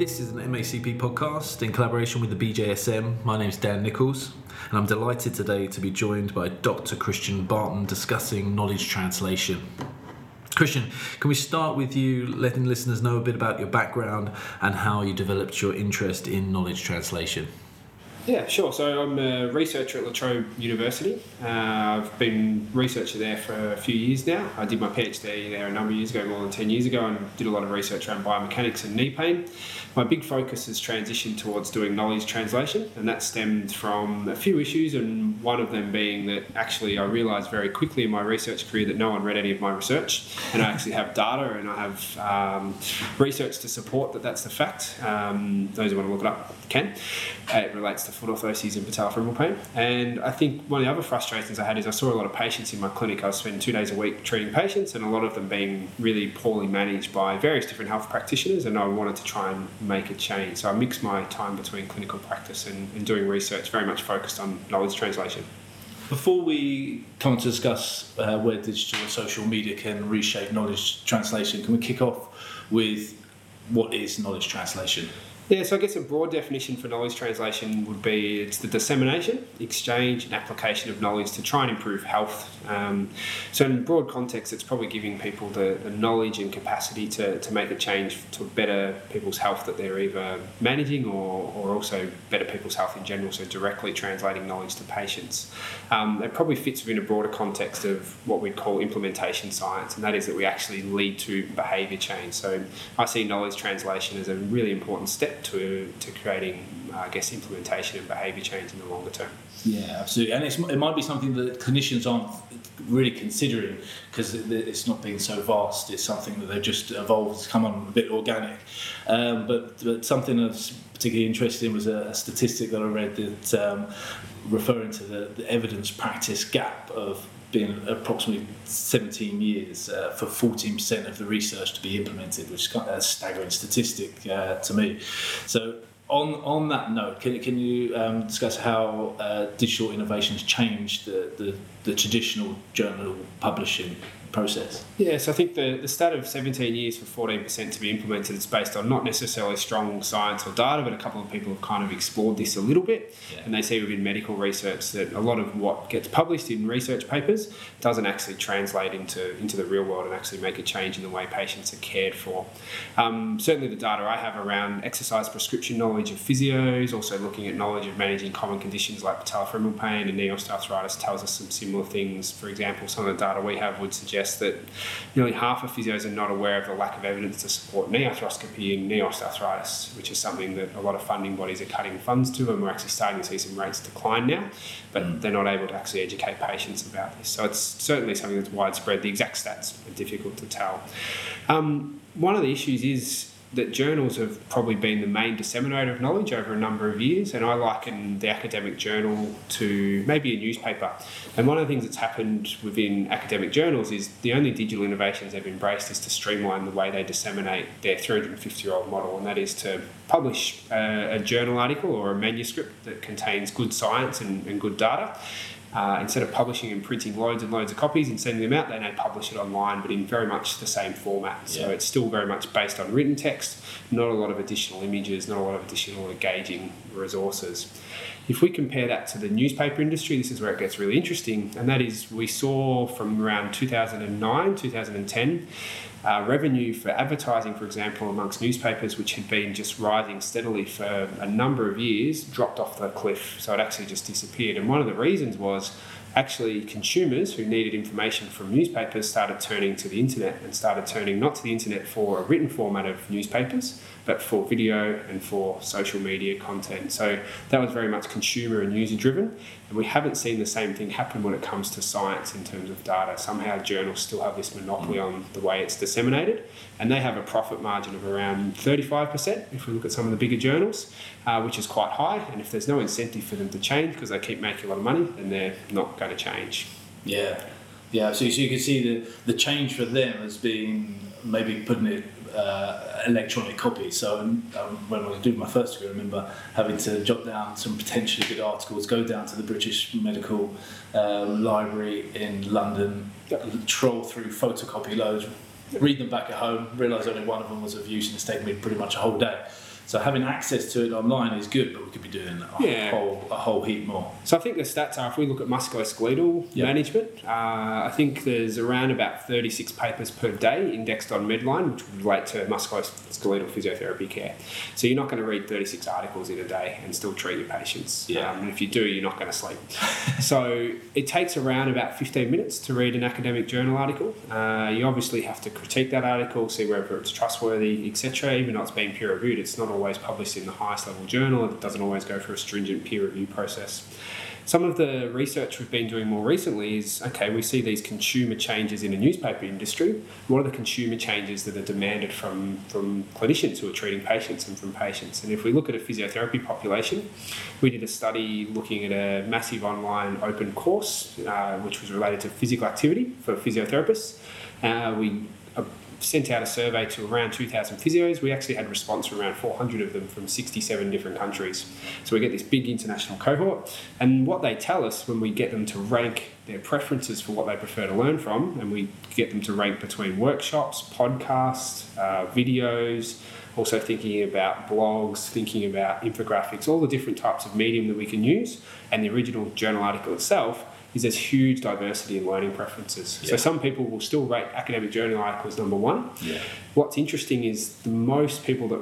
This is an MACP podcast in collaboration with the BJSM. My name is Dan Nicholls, and I'm delighted today to be joined by Dr. Christian Barton discussing knowledge translation. Christian, can we start with you letting listeners know a bit about your background and how you developed your interest in knowledge translation? Yeah, sure. So I'm a researcher at La Trobe University. Uh, I've been researcher there for a few years now. I did my PhD there a number of years ago, more than 10 years ago, and did a lot of research around biomechanics and knee pain. My big focus has transitioned towards doing knowledge translation, and that stemmed from a few issues, and one of them being that actually I realised very quickly in my research career that no one read any of my research, and I actually have data and I have um, research to support that that's the fact. Um, those who want to look it up can. It relates to foot orthoses and patellofemoral pain. And I think one of the other frustrations I had is I saw a lot of patients in my clinic. I was spending two days a week treating patients, and a lot of them being really poorly managed by various different health practitioners, and I wanted to try and make a change. So I mix my time between clinical practice and, and doing research, very much focused on knowledge translation. Before we come to discuss uh, where digital and social media can reshape knowledge translation, can we kick off with what is knowledge translation? Yeah, so I guess a broad definition for knowledge translation would be it's the dissemination, exchange, and application of knowledge to try and improve health. Um, so, in broad context, it's probably giving people the, the, knowledge and capacity to, to make a change to better people's health that they're either managing or, or also better people's health in general, so directly translating knowledge to patients. Um, it probably fits within a broader context of what we'd call implementation science, and that is that we actually lead to behaviour change. So, I see knowledge translation as a really important step to, to creating, I guess, implementation and behaviour change in the longer term. Yeah, absolutely. And it might be something that clinicians aren't really considering because it's not been so vast. It's something that they've just evolved, come on a bit organic. Um, but, but something that's particularly interesting was a, a statistic that I read that um, referring to the, the evidence practice gap of being approximately 17 years uh, for 14% of the research to be implemented, which is kind of a staggering statistic uh, to me. So, on, on that note, can, can you um, discuss how uh, digital innovations changed the, the, the traditional journal publishing process? Yes, I think the, the stat of 17 years for 14% to be implemented is based on not necessarily strong science or data, but a couple of people have kind of explored this a little bit. Yeah. And they see within medical research that a lot of what gets published in research papers doesn't actually translate into, into the real world and actually make a change in the way patients are cared for. Um, certainly, the data I have around exercise prescription knowledge of physios, also looking at knowledge of managing common conditions like patellofemoral pain and knee osteoarthritis tells us some similar things. For example, some of the data we have would suggest suggests that nearly half of physios are not aware of the lack of evidence to support knee arthroscopy in knee osteoarthritis, which is something that a lot of funding bodies are cutting funds to, and we're actually starting to see some rates decline now, but mm. they're not able to actually educate patients about this. So it's certainly something that's widespread. The exact stats are difficult to tell. Um, one of the issues is that journals have probably been the main disseminator of knowledge over a number of years, and I liken the academic journal to maybe a newspaper. And one of the things that's happened within academic journals is the only digital innovations they've embraced is to streamline the way they disseminate their 350 year old model, and that is to publish a, a, journal article or a manuscript that contains good science and, and good data uh, instead of publishing and printing loads and loads of copies and sending them out, they now publish it online, but in very much the same format. So it's still very much based on written text, not a lot of additional images, not a lot of additional engaging resources. If we compare that to the newspaper industry, this is where it gets really interesting, and that is we saw from around 2009, 2010 uh, revenue for advertising, for example, amongst newspapers, which had been just rising steadily for a number of years, dropped off the cliff. So it actually just disappeared. And one of the reasons was actually consumers who needed information from newspapers started turning to the internet and started turning not to the internet for a written format of newspapers, but for video and for social media content. So that was very much consumer and user driven. And we haven't seen the same thing happen when it comes to science in terms of data. Somehow journals still have this monopoly on the way it's disseminated, and they have a profit margin of around 35% if we look at some of the bigger journals, uh, which is quite high. And if there's no incentive for them to change because they keep making a lot of money, then they're not going to change. Yeah. Yeah, so, so you can see the, the change for them has been maybe putting it uh, electronic copies. So um, when I was doing my first degree, I remember having to jot down some potentially good articles, go down to the British Medical um, Library in London, troll through photocopy loads, read them back at home, realise only one of them was of use, and it's taken me pretty much a whole day. So having access to it online is good, but we could be doing a Yeah. whole a whole heap more. So I think the stats are if we look at musculoskeletal Yeah. management, uh, I think there's around about 36 papers per day indexed on Medline, which would relate to musculoskeletal physiotherapy care. So you're not going to read 36 articles in a day and still treat your patients. Yeah. Um, and if you do, you're not going to sleep. so it takes around about 15 minutes to read an academic journal article. Uh, you obviously have to critique that article, see whether it's trustworthy, etc. Even though it's been peer reviewed, it's not always published in the highest level journal. It doesn't always go through a stringent peer review process. Some of the research we've been doing more recently is okay, we see these consumer changes in the newspaper industry. What are the consumer changes that are demanded from, from clinicians who are treating patients and from patients? And if we look at a physiotherapy population, we did a study looking at a massive online open course uh, which was related to physical activity for physiotherapists. Uh, we sent out a survey to around 2,000 physios. We actually had response from around 400 of them from 67 different countries. So we get this big international cohort. And what they tell us when we get them to rank their preferences for what they prefer to learn from, and we get them to rank between workshops, podcasts, uh, videos, also thinking about blogs, thinking about infographics, all the different types of medium that we can use, and the original journal article itself is there's huge diversity in learning preferences. So some people will still rate academic journal articles number one. Yeah. What's interesting is the most people that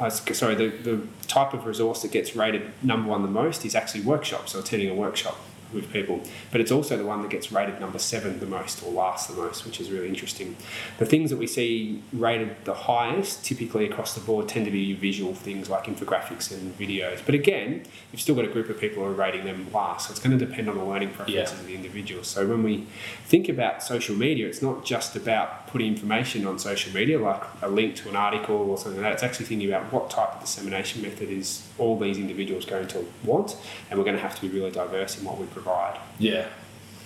uh, sorry, the, the type of resource that gets rated number one the most is actually workshops or attending a workshop with people. But it's also the one that gets rated number seven the most or last the most, which is really interesting. The things that we see rated the highest typically across the board tend to be visual things like infographics and videos. But again, you've still got a group of people who are rating them last. So it's going to depend on the learning preferences Yeah. of the individual. So when we think about social media, it's not just about putting information on social media like a link to an article or something like that. It's actually thinking about what type of dissemination method is all these individuals going to want, and we're going to have to be really diverse in what we provide. Yeah,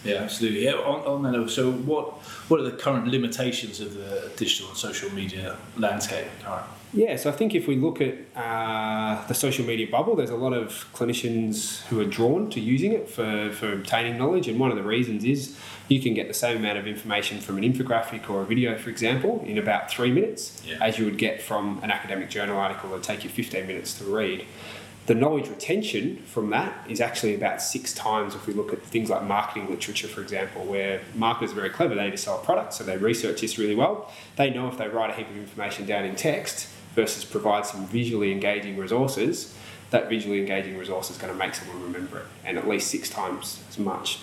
yeah, absolutely. Yeah, on, on that note, so what what are the current limitations of the digital and social media landscape? Current? Yeah, so I think if we look at uh, the social media bubble, there's a lot of clinicians who are drawn to using it for, for obtaining knowledge, and one of the reasons is you can get the same amount of information from an infographic or a video, for example, in about three minutes Yeah. as you would get from an academic journal article that take you 15 minutes to read. The knowledge retention from that is actually about six times if we look at things like marketing literature, for example, where marketers are very clever. They need to sell a product, so they research this really well. They know if they write a heap of information down in text versus provide some visually engaging resources, that visually engaging resource is going to make someone remember it, and at least six times as much.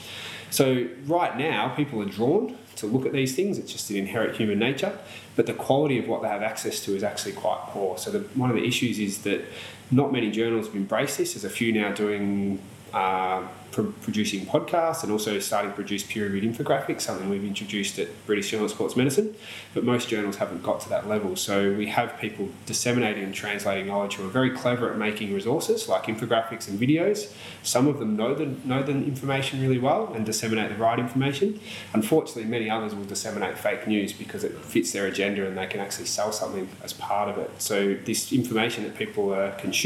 So right now, people are drawn to look at these things. It's just an inherent human nature, but the quality of what they have access to is actually quite poor. So the, one of the issues is that not many journals have embraced this. There's a few now doing uh, pro- producing podcasts and also starting to produce peer-reviewed infographics, something we've introduced at British Journal of Sports Medicine. But most journals haven't got to that level. So we have people disseminating and translating knowledge who are very clever at making resources like infographics and videos. Some of them know the know the information really well and disseminate the right information. Unfortunately, many others will disseminate fake news because it fits their agenda and they can actually sell something as part of it. So this information that people are consuming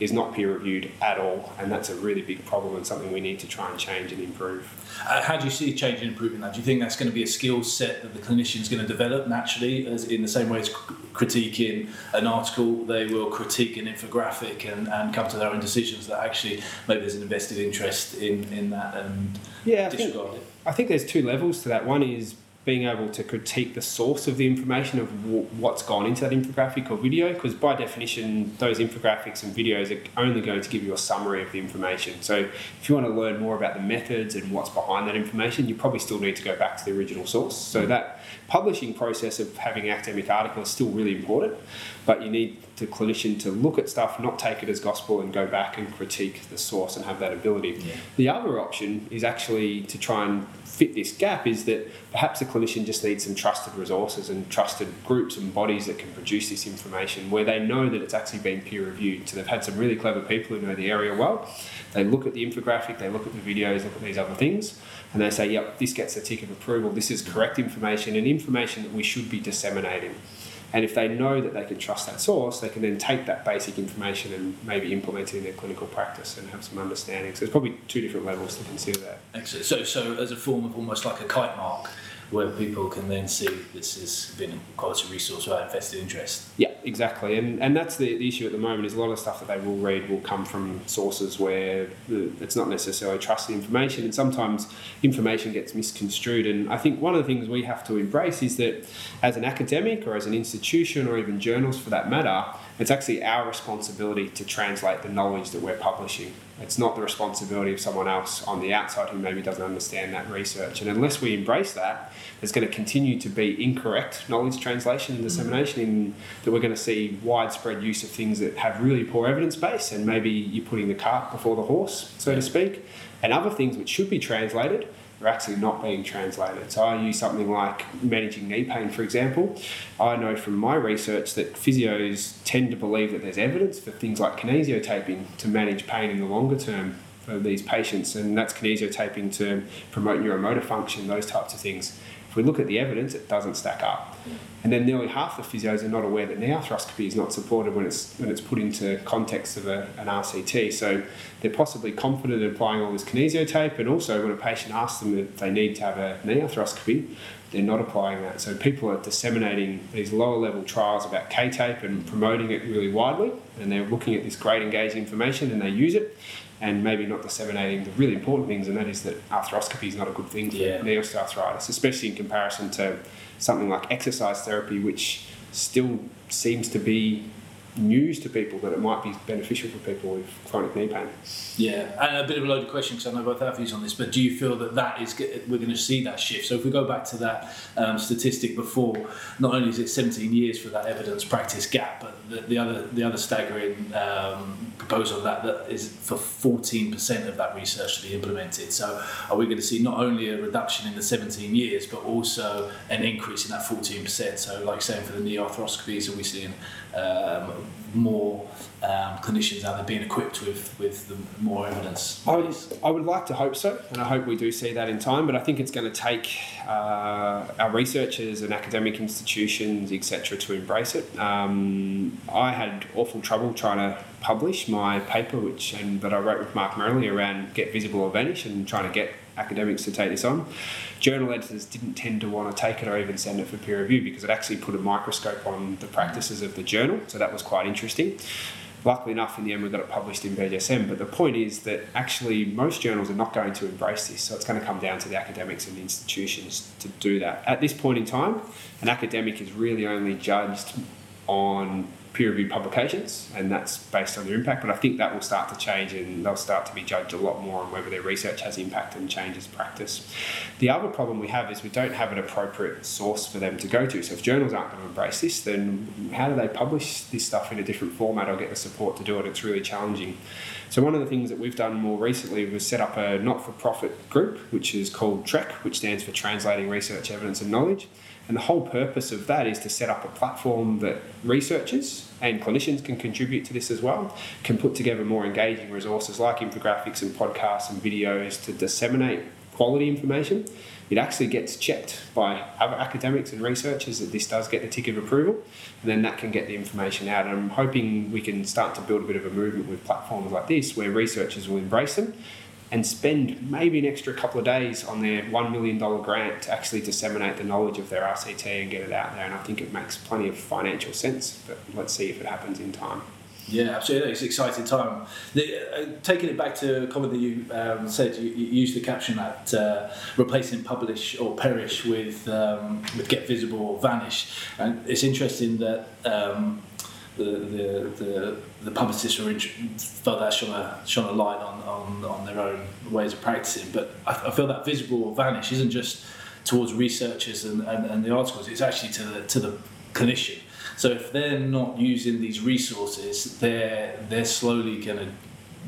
is not peer reviewed at all, and that's a really big problem and something we need to try and change and improve. Uh, how do you see change and improving that? Do you think that's going to be a skill set that the clinician's going to develop naturally, as in the same way as critiquing an article, they will critique an infographic and, and come to their own decisions that actually maybe there's an invested interest in, in that and Yeah, I think, disregard it? I think there's two levels to that. One is being able to critique the source of the information of w- what's gone into that infographic or video, because by definition, those infographics and videos are only going to give you a summary of the information. So if you want to learn more about the methods and what's behind that information, you probably still need to go back to the original source. So that publishing process of having academic article is still really important, but you need the clinician to look at stuff, not take it as gospel, and go back and critique the source and have that ability. Yeah. The other option is actually to try and fit this gap is that perhaps the clinician just needs some trusted resources and trusted groups and bodies that can produce this information where they know that it's actually been peer reviewed. So they've had some really clever people who know the area well. They look at the infographic, they look at the videos, look at these other things, and they say, yep, this gets a tick of approval, this is correct information and information that we should be disseminating. And if they know that they can trust that source, they can then take that basic information and maybe implement it in their clinical practice and have some understanding. So there's probably two different levels to consider that. Excellent. So, so as a form of almost like a kite mark, where people can then see this has been a quality resource without invested interest. Yeah, exactly, and and that's the, the issue at the moment. Is a lot of stuff that they will read will come from sources where it's not necessarily trusted information, and sometimes information gets misconstrued. And I think one of the things we have to embrace is that as an academic or as an institution or even journals for that matter, it's actually our responsibility to translate the knowledge that we're publishing. It's not the responsibility of someone else on the outside who maybe doesn't understand that research. And unless we embrace that, there's going to continue to be incorrect knowledge translation and dissemination, in that we're going to see widespread use of things that have really poor evidence base, and maybe you're putting the cart before the horse, so to speak, and other things which should be translated are actually not being translated. So I use something like managing knee pain, for example. I know from my research that physios tend to believe that there's evidence for things like kinesiotaping to manage pain in the longer term for these patients, and that's kinesiotaping to promote neuromotor function, those types of things. If we look at the evidence, it doesn't stack up. And then nearly half the physios are not aware that knee arthroscopy is not supported when it's when it's put into context of a, an RCT. So they're possibly confident in applying all this kinesiotape, and also when a patient asks them if they need to have a knee arthroscopy, they're not applying that. So people are disseminating these lower level trials about K-tape and promoting it really widely, and they're looking at this great engaging information and they use it and maybe not disseminating the really important things, and that is that arthroscopy is not a good thing for Yeah. knee osteoarthritis, especially in comparison to something like exercise therapy, which still seems to be news to people that it might be beneficial for people with chronic knee pain. Yeah, and a bit of a loaded question because I know both our views on this, but do you feel that that is we're going to see that shift? So if we go back to that um, statistic before, not only is it 17 years for that evidence practice gap, but the, the other the other staggering um, proposal of that that is for 14% of that research to be implemented. So are we going to see not only a reduction in the 17 years, but also an increase in that 14%? So like saying for the knee arthroscopies, are we seeing um, more um, clinicians are there being equipped with with the more evidence? I would, I would like to hope so, and I hope we do see that in time. But I think it's going to take uh, our researchers and academic institutions, etc., to embrace it. Um, I had awful trouble trying to publish my paper, which and that I wrote with Mark Merolli around get visible or vanish, and trying to get academics to take this on. Journal editors didn't tend to want to take it or even send it for peer review because it actually put a microscope on the practices of the journal, so that was quite interesting. Luckily enough, in the end, we got it published in BJSM. But the point is that actually most journals are not going to embrace this, so it's going to come down to the academics and the institutions to do that. At this point in time, an academic is really only judged on peer reviewed publications, and that's based on their impact. But I think that will start to change, and they'll start to be judged a lot more on whether their research has impact and changes practice. The other problem we have is we don't have an appropriate source for them to go to. So if journals aren't going to embrace this, then how do they publish this stuff in a different format or get the support to do it? It's really challenging. So one of the things that we've done more recently was set up a not-for-profit group, which is called TREC, which stands for Translating Research, Evidence and Knowledge. And the whole purpose of that is to set up a platform that researchers and clinicians can contribute to this as well, can put together more engaging resources like infographics and podcasts and videos to disseminate quality information. It actually gets checked by other academics and researchers that this does get the tick of approval, and then that can get the information out. And I'm hoping we can start to build a bit of a movement with platforms like this where researchers will embrace them and spend maybe an extra couple of days on their $1 million grant to actually disseminate the knowledge of their RCT and get it out there. And I think it makes plenty of financial sense, but let's see if it happens in time. Yeah, absolutely. It's an exciting time. The, uh, taking it back to a comment that you um, said, you, you used the caption that uh, replacing publish or perish with um, with get visible or vanish, and it's interesting that. Um, the, the, the, the publicists int- felt that shone a, shone a light on, on, on their own ways of practicing. But I, I feel that visible vanish isn't just towards researchers and, and, and the articles, it's actually to the, to the clinician. So if they're not using these resources, they're they're slowly going to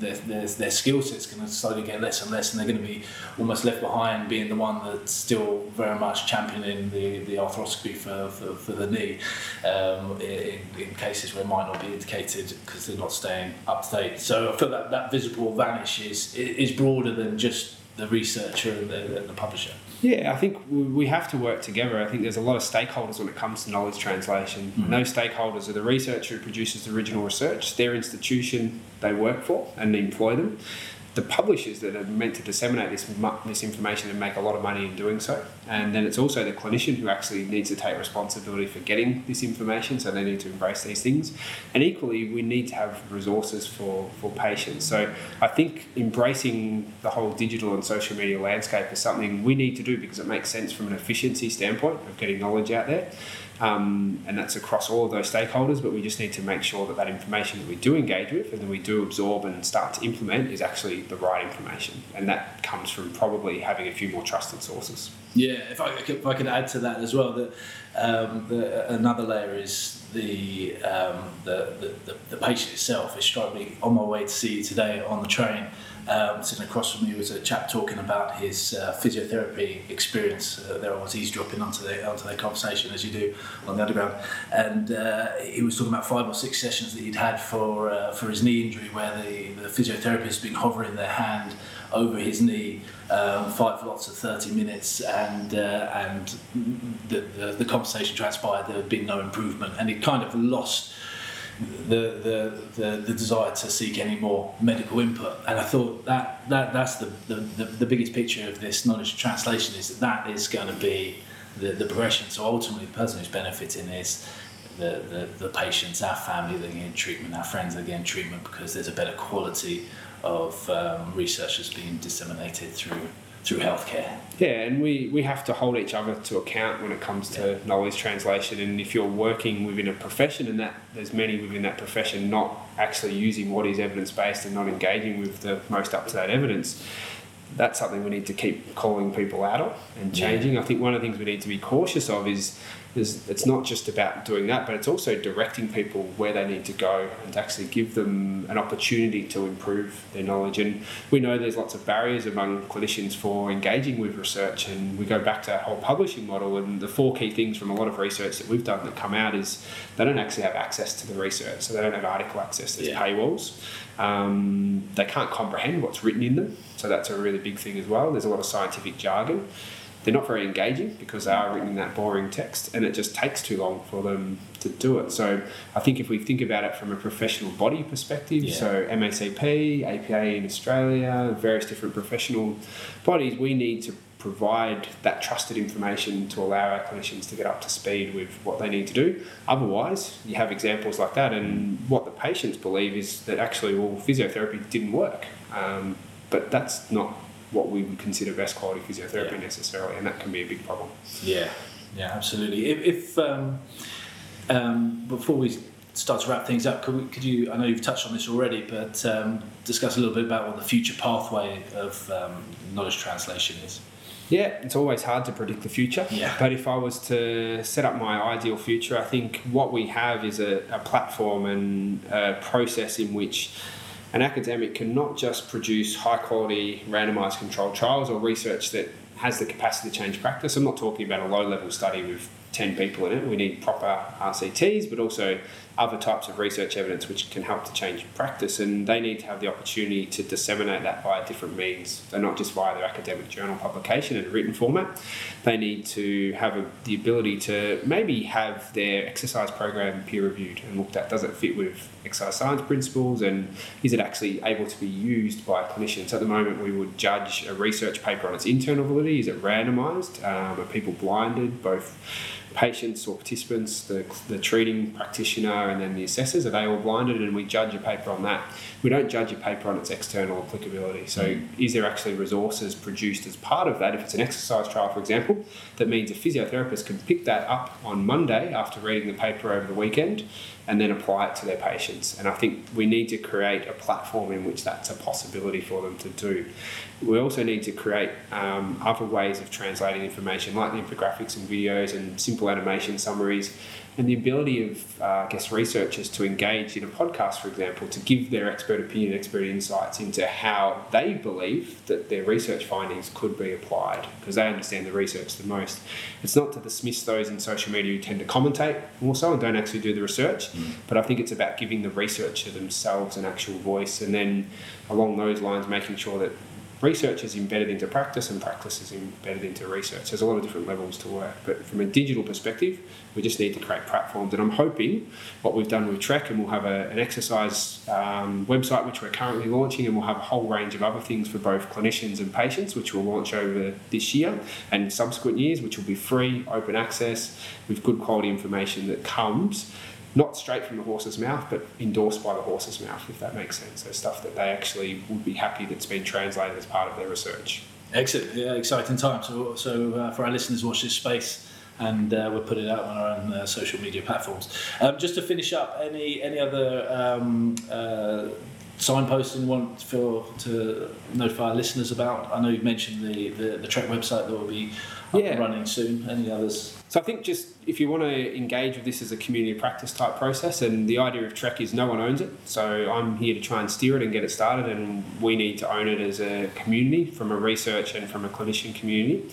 their, their, their skill set's going to slowly get less and less, and they're going to be almost left behind, being the one that's still very much championing the, the arthroscopy for, for, for the knee um, in, in cases where it might not be indicated because they're not staying up to date. So I feel that that visible vanish is is broader than just the researcher and the, and the publisher. Yeah, I think we have to work together. I think there's a lot of stakeholders when it comes to knowledge translation. Mm-hmm. Those stakeholders are the researcher who produces the original research, their institution they work for and employ them. The publishers that are meant to disseminate this this information and make a lot of money in doing so. And then it's also the clinician who actually needs to take responsibility for getting this information, so they need to embrace these things. And equally, we need to have resources for, for patients. So I think embracing the whole digital and social media landscape is something we need to do because it makes sense from an efficiency standpoint of getting knowledge out there. Um, and that's across all of those stakeholders. But we just need to make sure that that information that we do engage with and that we do absorb and start to implement is actually the right information, and that comes from probably having a few more trusted sources. Yeah, if I could, if I could add to that as well, that um, the, another layer is the, um, the, the, the patient itself. It struck me on my way to see you today on the train. Um, sitting across from me was a chap talking about his uh, physiotherapy experience. Uh, there I was eavesdropping onto the onto their conversation as you do on the underground, and uh, he was talking about five or six sessions that he'd had for uh, for his knee injury, where the, the physiotherapist has been hovering their hand over his knee um, five lots of 30 minutes and uh, and the, the, the conversation transpired there had been no improvement and he kind of lost the, the, the, the desire to seek any more medical input. And I thought that, that that's the, the, the biggest picture of this knowledge translation is that that is going to be the, the progression. So ultimately, the person who's benefiting is the, the, the patients, our family that are getting treatment, our friends that are getting treatment because there's a better quality of um, research that's being disseminated through through healthcare. Yeah, and we, we have to hold each other to account when it comes to yeah. knowledge translation. And if you're working within a profession, and that there's many within that profession not actually using what is evidence based and not engaging with the most up to date evidence, that's something we need to keep calling people out on and changing. Yeah. I think one of the things we need to be cautious of is there's, it's not just about doing that, but it's also directing people where they need to go and to actually give them an opportunity to improve their knowledge. And we know there's lots of barriers among clinicians for engaging with research, and we go back to our whole publishing model. And the four key things from a lot of research that we've done that come out is they don't actually have access to the research, so they don't have article access. There's yeah. paywalls. Um, they can't comprehend what's written in them, so that's a really big thing as well. There's a lot of scientific jargon they're not very engaging because they are written in that boring text and it just takes too long for them to do it. So I think if we think about it from a professional body perspective, yeah. so MACP, APA in Australia, various different professional bodies, we need to provide that trusted information to allow our clinicians to get up to speed with what they need to do. Otherwise, you have examples like that, and what the patients believe is that actually, well, physiotherapy didn't work. Um, but that's not what we would consider best quality physiotherapy yeah. necessarily, and that can be a big problem. Yeah, yeah, absolutely. If, if um, um, before we start to wrap things up, could, we, could you? I know you've touched on this already, but um, discuss a little bit about what the future pathway of um, knowledge translation is. Yeah, it's always hard to predict the future. Yeah. But if I was to set up my ideal future, I think what we have is a, a platform and a process in which an academic can not just produce high quality randomized controlled trials or research that has the capacity to change practice. I'm not talking about a low level study with 10 people in it. We need proper RCTs, but also other types of research evidence which can help to change practice, and they need to have the opportunity to disseminate that via different means. So, not just via their academic journal publication in a written format, they need to have a, the ability to maybe have their exercise program peer reviewed and looked at. Does it fit with exercise science principles, and is it actually able to be used by clinicians? At the moment, we would judge a research paper on its internal validity. Is it randomised? Um, are people blinded, both patients or participants, the, the treating practitioner, and then the assessors, are they all blinded? And we judge a paper on that. We don't judge a paper on its external applicability. So, mm. is there actually resources produced as part of that? If it's an exercise trial, for example, that means a physiotherapist can pick that up on Monday after reading the paper over the weekend and then apply it to their patients. And I think we need to create a platform in which that's a possibility for them to do. We also need to create um, other ways of translating information, like infographics and videos and simple animation summaries and the ability of, uh, I guess, researchers to engage in a podcast, for example, to give their expert opinion, expert insights into how they believe that their research findings could be applied, because they understand the research the most. It's not to dismiss those in social media who tend to commentate more so and don't actually do the research, mm. but I think it's about giving the researcher themselves an actual voice, and then along those lines, making sure that research is embedded into practice and practice is embedded into research. There's a lot of different levels to work, but from a digital perspective, we just need to create platforms. And I'm hoping what we've done with TREC, and we'll have a, an exercise um, website which we're currently launching, and we'll have a whole range of other things for both clinicians and patients, which we'll launch over this year and subsequent years, which will be free, open access, with good quality information that comes not straight from the horse's mouth, but endorsed by the horse's mouth, if that makes sense. So stuff that they actually would be happy that's been translated as part of their research. Excellent, yeah, exciting time. So, so uh, for our listeners, watch this space. And uh, we'll put it out on our own uh, social media platforms. Um, just to finish up, any any other um, uh, signposting you want for to notify our listeners about? I know you mentioned the, the, the TREC website that will be yeah. running soon. Any others? So I think just if you want to engage with this as a community practice type process, and the idea of TREC is no one owns it. So I'm here to try and steer it and get it started, and we need to own it as a community from a research and from a clinician community.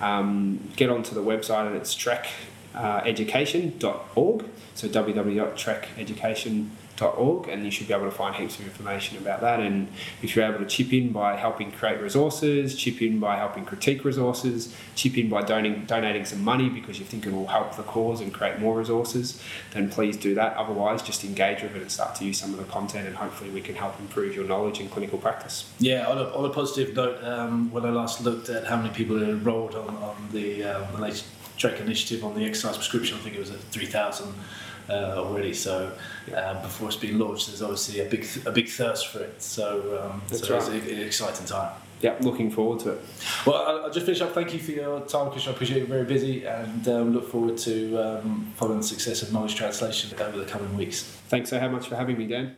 Um, get onto the website, and it's treceducation.org. So www.treceducation.org and you should be able to find heaps of information about that. And if you're able to chip in by helping create resources, chip in by helping critique resources, chip in by donating, donating some money because you think it will help the cause and create more resources, then please do that. Otherwise, just engage with it and start to use some of the content, and hopefully, we can help improve your knowledge in clinical practice. Yeah, on a, on a positive note, um, when I last looked at how many people had enrolled on, on the, um, the latest TREC initiative on the exercise prescription, I think it was at 3,000 uh, already. So um, before it's been launched, there's obviously a big a big thirst for it. So, um, so right. it's an exciting time. Yeah, looking forward to it. Well, I'll just finish up. Thank you for your time, Chris. I appreciate you're very busy and um, look forward to um, following the success of knowledge translation over the coming weeks. Thanks so much for having me, Dan.